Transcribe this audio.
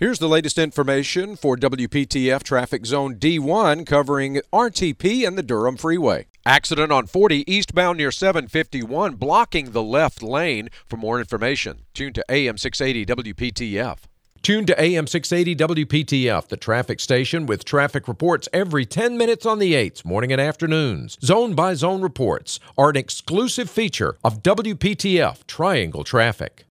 Here's the latest information for WPTF Traffic Zone D1 covering RTP and the Durham Freeway. Accident on 40 eastbound near 751 blocking the left lane. For more information, tune to AM 680 WPTF. Tune to AM 680 WPTF, the traffic station with traffic reports every 10 minutes on the 8s, morning and afternoons. Zone by zone reports are an exclusive feature of WPTF Triangle Traffic.